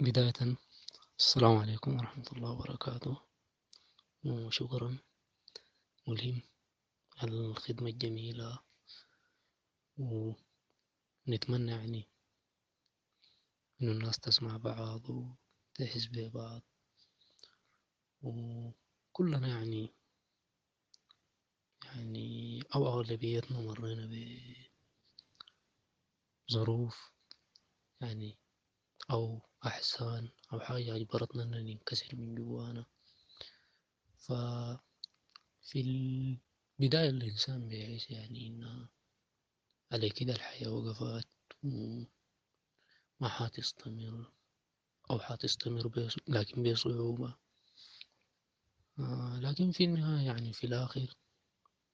بداية السلام عليكم ورحمة الله وبركاته. وشكرا ملهم على الخدمة الجميلة. ونتمنى يعني إنه الناس تسمع بعض وتحس ببعض. وكلنا يعني يعني أو أغلبيتنا مرينا بظروف يعني أو أحزان أو حاجة أجبرتنا أننا ننكسر من جوانا ففي البداية الإنسان بيعيش يعني إنها على كده الحياة وقفت ما حتستمر أو حتستمر بس لكن بصعوبة. آه لكن في النهاية يعني في الآخر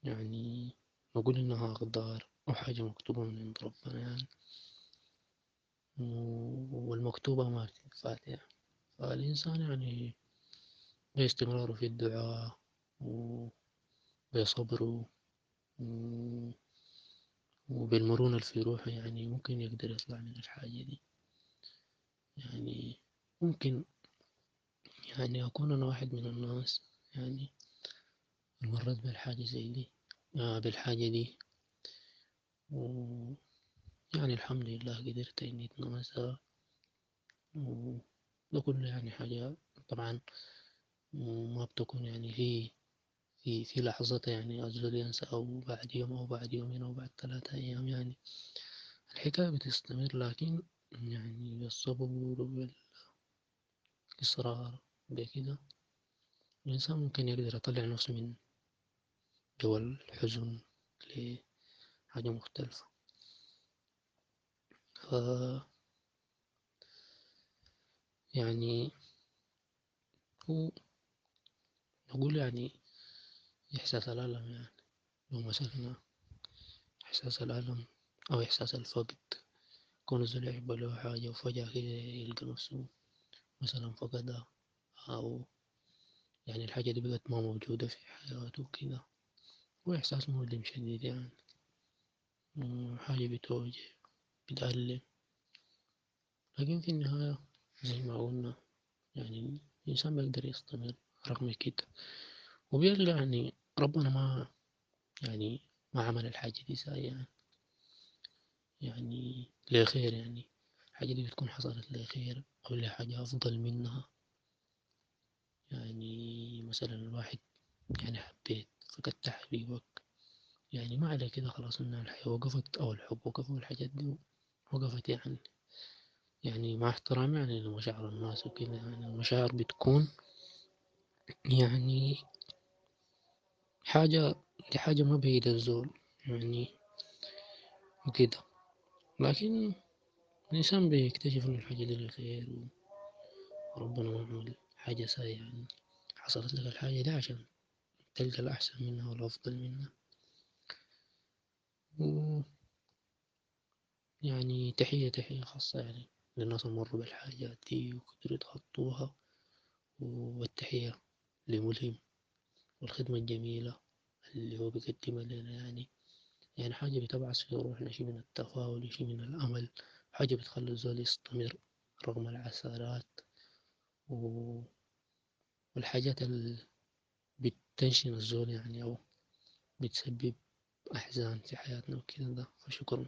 يعني نقول إنها أقدار أو حاجة مكتوبة من عند ربنا يعني. والمكتوبة ما بتتفات يعني فالإنسان يعني باستمراره في الدعاء وبصبره وبالمرونة في روحه يعني ممكن يقدر يطلع من الحاجة دي. يعني ممكن يعني أكون أنا واحد من الناس يعني مرت بالحاجة زي دي آه بالحاجة دي. و يعني الحمد لله قدرت إني أتناسى وده كله يعني حاجة طبعا ما بتكون يعني في في في لحظة يعني الزول ينسى أو بعد يوم أو بعد يومين أو بعد ثلاثة أيام يعني. الحكاية بتستمر لكن يعني بالصبر والإصرار بكده الإنسان ممكن يقدر يطلع نفسه من جو الحزن لحاجة مختلفة. يعني هو نقول يعني إحساس الألم يعني لو مسكنا إحساس الألم أو إحساس الفقد. كون الزول يحب له حاجة وفجأة كده يلقى نفسه مثلا فقدها أو يعني الحاجة دي بقت ما موجودة في حياته وكده. إحساس مؤلم شديد يعني. حاجة بتوجع بتألم لكن في النهاية زي ما قلنا يعني الإنسان بيقدر يستمر رغم كده. وبيلقى يعني ربنا ما يعني ما عمل الحاجة دي ساي يعني. يعني لخير يعني. الحاجة دي بتكون حصلت لخير أو لحاجة أفضل منها. يعني مثلا الواحد يعني حبيت فقدت حبيبك يعني ما على كده خلاص إن الحياة وقفت أو الحب وقف والحاجات دي وقفت يعني. يعني مع احترامي يعني لمشاعر الناس وكده يعني المشاعر بتكون يعني حاجة دي حاجة ما بيد الزول يعني وكده. لكن الإنسان بيكتشف إن الحاجة دي لخير وربنا ما عمل حاجة سيئة يعني. حصلت لك الحاجة دي عشان تلقى الأحسن منها والأفضل منها. و يعني تحية تحية خاصة يعني. للناس مروا بالحاجات دي وقدروا يتخطوها والتحية لملهم والخدمة الجميلة اللي هو بيقدمها لنا يعني. يعني حاجة بتبعث في روحنا شي من التفاؤل شي من الأمل حاجة بتخلي الزول يستمر رغم العثرات و... والحاجات اللي بتنشن الزول يعني أو بتسبب أحزان في حياتنا وكده. ده فشكرا.